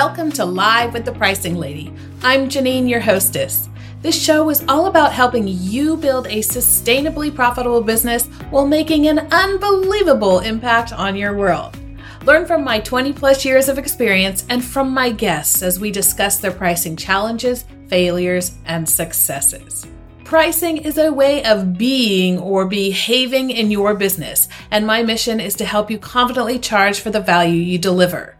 Welcome to Live with the Pricing Lady. I'm Janine, your hostess. This show is all about helping you build a sustainably profitable business while making an unbelievable impact on your world. Learn from my 20 plus years of experience and from my guests as we discuss their pricing challenges, failures, and successes. Pricing is a way of being or behaving in your business, and my mission is to help you confidently charge for the value you deliver.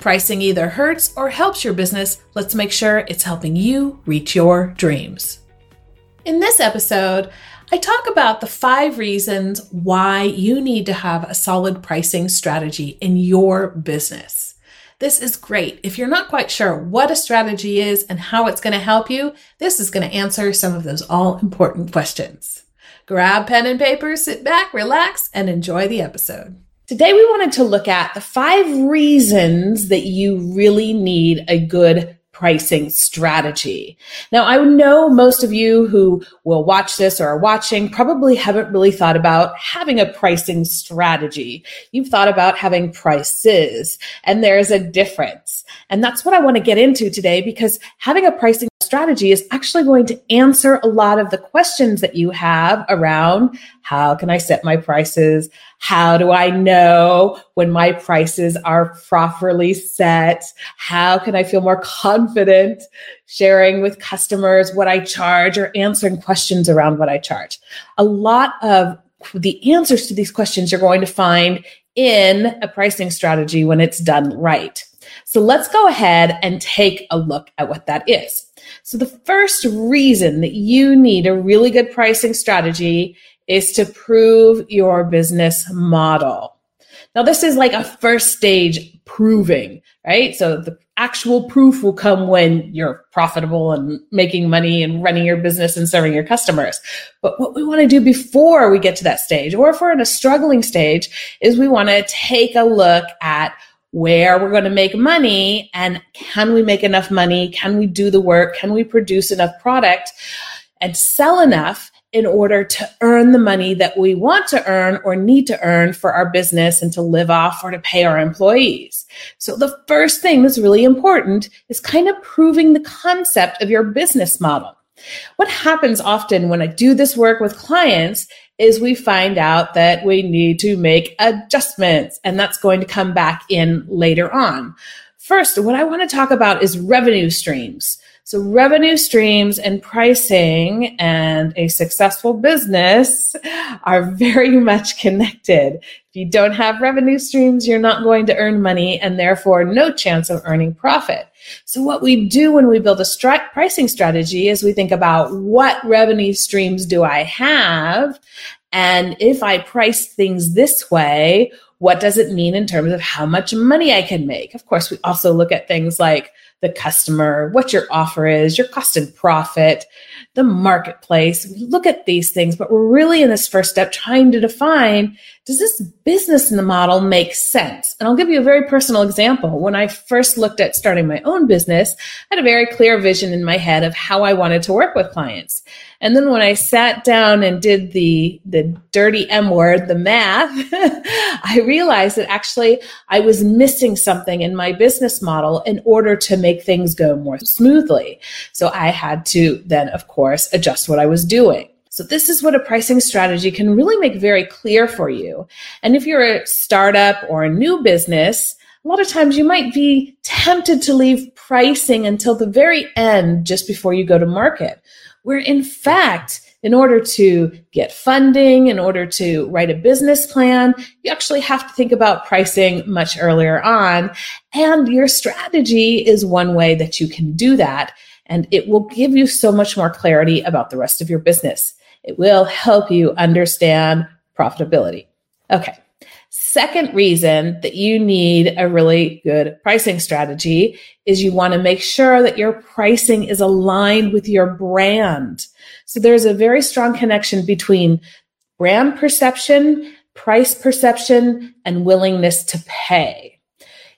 Pricing either hurts or helps your business. Let's make sure it's helping you reach your dreams. In this episode, I talk about the five reasons why you need to have a solid pricing strategy in your business. This is great. If you're not quite sure what a strategy is and how it's going to help you, this is going to answer some of those all important questions. Grab pen and paper, sit back, relax, and enjoy the episode. Today, we wanted to look at the five reasons that you really need a good pricing strategy. Now, I know most of you who will watch this or are watching probably haven't really thought about having a pricing strategy. You've thought about having prices, and there's a difference. And that's what I want to get into today because having a pricing strategy is actually going to answer a lot of the questions that you have around how can I set my prices? How do I know when my prices are properly set? How can I feel more confident sharing with customers what I charge or answering questions around what I charge? A lot of the answers to these questions you're going to find in a pricing strategy when it's done right. So let's go ahead and take a look at what that is. So the first reason that you need a really good pricing strategy is to prove your business model. Now, this is like a first stage proving, right? So the actual proof will come when you're profitable and making money and running your business and serving your customers. But what we want to do before we get to that stage, or if we're in a struggling stage, is we want to take a look at where we're going to make money and can we make enough money? Can we do the work? Can we produce enough product and sell enough in order to earn the money that we want to earn or need to earn for our business and to live off or to pay our employees. So the first thing that's really important is kind of proving the concept of your business model. What happens often when I do this work with clients is we find out that we need to make adjustments and that's going to come back in later on. First, what I want to talk about is revenue streams. So revenue streams and pricing and a successful business are very much connected. If you don't have revenue streams, you're not going to earn money and therefore no chance of earning profit. So what we do when we build a stri- pricing strategy is we think about what revenue streams do I have? And if I price things this way, what does it mean in terms of how much money I can make? Of course, we also look at things like the customer, what your offer is, your cost and profit, the marketplace. We look at these things, but we're really in this first step trying to define does this business in the model make sense? And I'll give you a very personal example. When I first looked at starting my own business, I had a very clear vision in my head of how I wanted to work with clients. And then when I sat down and did the, the dirty M word, the math, I realized that actually I was missing something in my business model in order to make things go more smoothly. So I had to then, of course, adjust what I was doing. So this is what a pricing strategy can really make very clear for you. And if you're a startup or a new business, a lot of times you might be tempted to leave pricing until the very end just before you go to market where in fact, in order to get funding, in order to write a business plan, you actually have to think about pricing much earlier on. And your strategy is one way that you can do that. And it will give you so much more clarity about the rest of your business. It will help you understand profitability. Okay. Second reason that you need a really good pricing strategy is you want to make sure that your pricing is aligned with your brand. So there's a very strong connection between brand perception, price perception, and willingness to pay.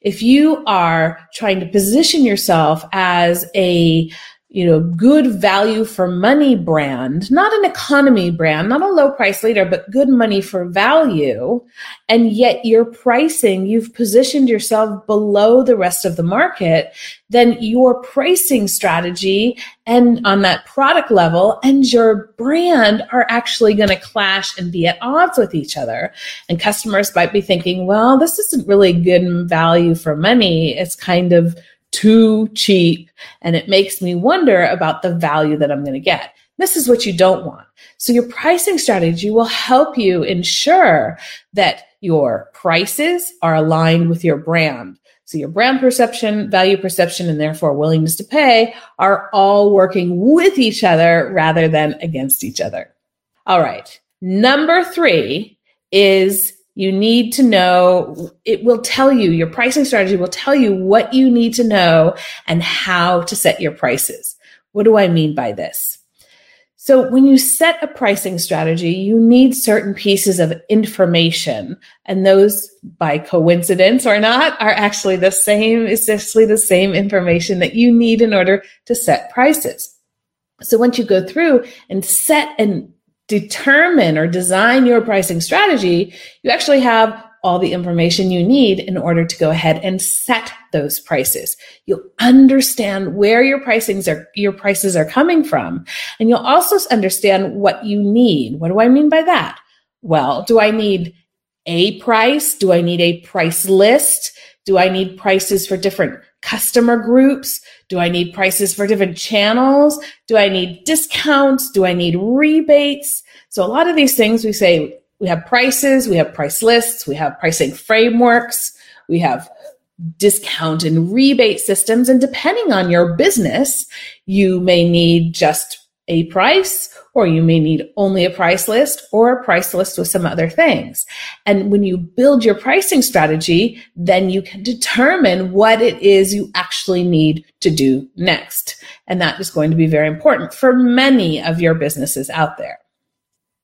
If you are trying to position yourself as a you know, good value for money brand, not an economy brand, not a low price leader, but good money for value. And yet your pricing, you've positioned yourself below the rest of the market, then your pricing strategy and on that product level and your brand are actually going to clash and be at odds with each other. And customers might be thinking, well, this isn't really good value for money. It's kind of too cheap. And it makes me wonder about the value that I'm going to get. This is what you don't want. So your pricing strategy will help you ensure that your prices are aligned with your brand. So your brand perception, value perception, and therefore willingness to pay are all working with each other rather than against each other. All right. Number three is you need to know, it will tell you, your pricing strategy will tell you what you need to know and how to set your prices. What do I mean by this? So when you set a pricing strategy, you need certain pieces of information. And those, by coincidence or not, are actually the same, essentially the same information that you need in order to set prices. So once you go through and set and determine or design your pricing strategy, you actually have all the information you need in order to go ahead and set those prices. You'll understand where your pricings are, your prices are coming from. And you'll also understand what you need. What do I mean by that? Well, do I need a price? Do I need a price list? Do I need prices for different customer groups? Do I need prices for different channels? Do I need discounts? Do I need rebates? So a lot of these things we say we have prices, we have price lists, we have pricing frameworks, we have discount and rebate systems. And depending on your business, you may need just a price, or you may need only a price list or a price list with some other things. And when you build your pricing strategy, then you can determine what it is you actually need to do next. And that is going to be very important for many of your businesses out there.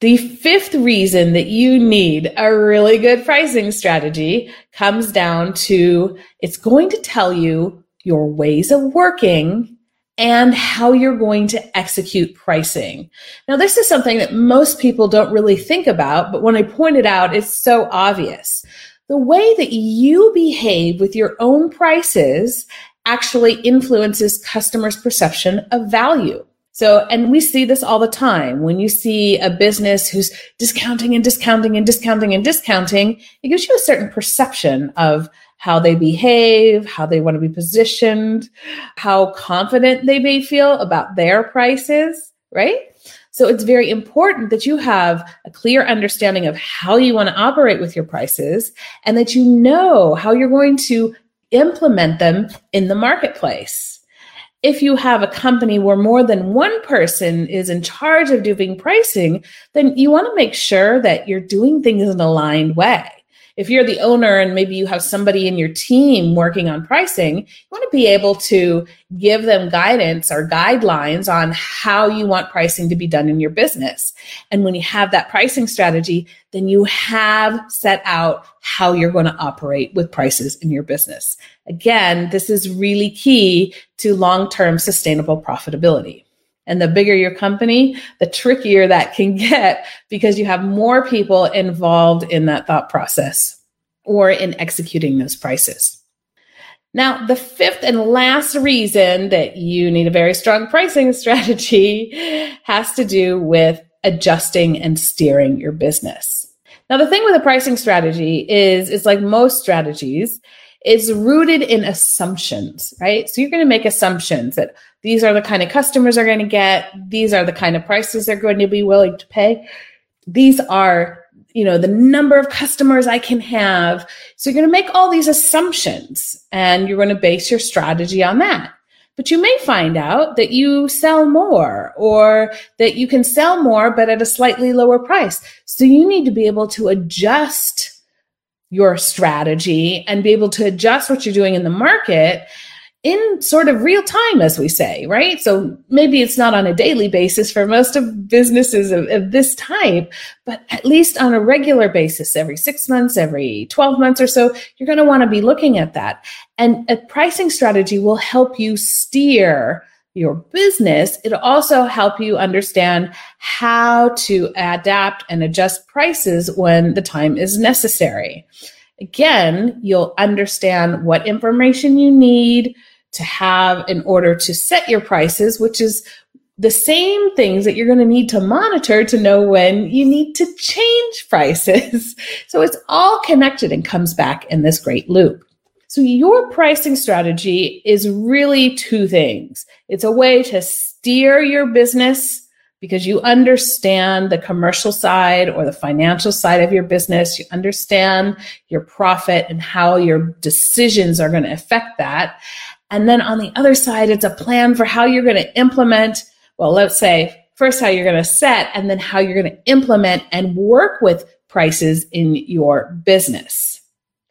The fifth reason that you need a really good pricing strategy comes down to it's going to tell you your ways of working and how you're going to execute pricing. Now, this is something that most people don't really think about, but when I point it out, it's so obvious. The way that you behave with your own prices actually influences customers' perception of value. So, and we see this all the time. When you see a business who's discounting and discounting and discounting and discounting, it gives you a certain perception of how they behave, how they want to be positioned, how confident they may feel about their prices, right? So it's very important that you have a clear understanding of how you want to operate with your prices and that you know how you're going to implement them in the marketplace. If you have a company where more than one person is in charge of doing pricing, then you want to make sure that you're doing things in an aligned way if you're the owner and maybe you have somebody in your team working on pricing, you want to be able to give them guidance or guidelines on how you want pricing to be done in your business. And when you have that pricing strategy, then you have set out how you're going to operate with prices in your business. Again, this is really key to long-term sustainable profitability. And the bigger your company, the trickier that can get because you have more people involved in that thought process or in executing those prices. Now, the fifth and last reason that you need a very strong pricing strategy has to do with adjusting and steering your business. Now, the thing with a pricing strategy is it's like most strategies, it's rooted in assumptions, right? So you're going to make assumptions that these are the kind of customers they're going to get. These are the kind of prices they're going to be willing to pay. These are, you know, the number of customers I can have. So you're going to make all these assumptions and you're going to base your strategy on that. But you may find out that you sell more or that you can sell more, but at a slightly lower price. So you need to be able to adjust your strategy and be able to adjust what you're doing in the market in sort of real time, as we say, right? So maybe it's not on a daily basis for most of businesses of, of, this type, but at least on a regular basis, every six months, every 12 months or so, you're going to want to be looking at that. And a pricing strategy will help you steer your business, it'll also help you understand how to adapt and adjust prices when the time is necessary. Again, you'll understand what information you need to have in order to set your prices, which is the same things that you're going to need to monitor to know when you need to change prices. so it's all connected and comes back in this great loop. So your pricing strategy is really two things. It's a way to steer your business because you understand the commercial side or the financial side of your business. You understand your profit and how your decisions are going to affect that. And then on the other side, it's a plan for how you're going to implement, well, let's say first how you're going to set and then how you're going to implement and work with prices in your business.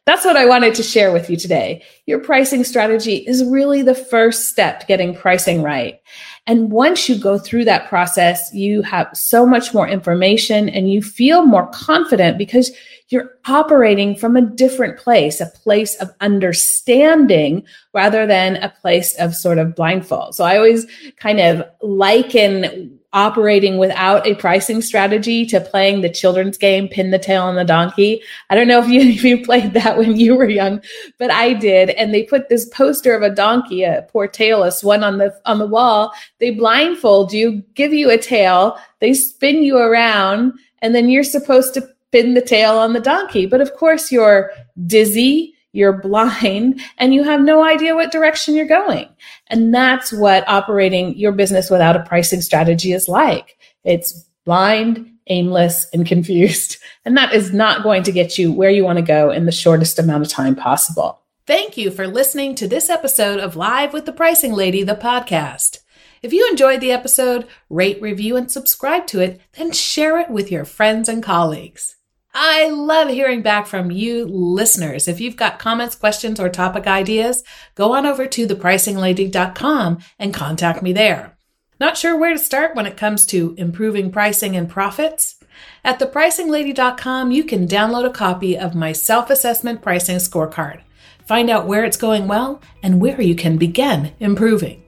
That's what I wanted to share with you today. Your pricing strategy is really the first step to getting pricing right. And once you go through that process, you have so much more information and you feel more confident because you're operating from a different place, a place of understanding rather than a place of sort of blindfold. So I always kind of liken operating without a pricing strategy to playing the children's game, pin the tail on the donkey. I don't know if you, if you played that when you were young, but I did. And they put this poster of a donkey, a poor tailless one on the, on the wall. They blindfold you, give you a tail, they spin you around, and then you're supposed to pin the tail on the donkey. But of course you're dizzy you're blind and you have no idea what direction you're going. And that's what operating your business without a pricing strategy is like. It's blind, aimless, and confused. And that is not going to get you where you want to go in the shortest amount of time possible. Thank you for listening to this episode of Live with the Pricing Lady, the podcast. If you enjoyed the episode, rate, review, and subscribe to it, then share it with your friends and colleagues. I love hearing back from you listeners. If you've got comments, questions, or topic ideas, go on over to thepricinglady.com and contact me there. Not sure where to start when it comes to improving pricing and profits? At thepricinglady.com, you can download a copy of my self assessment pricing scorecard. Find out where it's going well and where you can begin improving.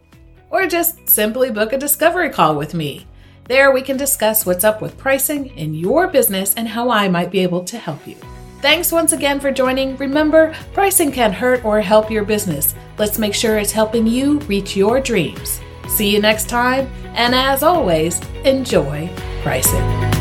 Or just simply book a discovery call with me. There, we can discuss what's up with pricing in your business and how I might be able to help you. Thanks once again for joining. Remember, pricing can hurt or help your business. Let's make sure it's helping you reach your dreams. See you next time, and as always, enjoy pricing.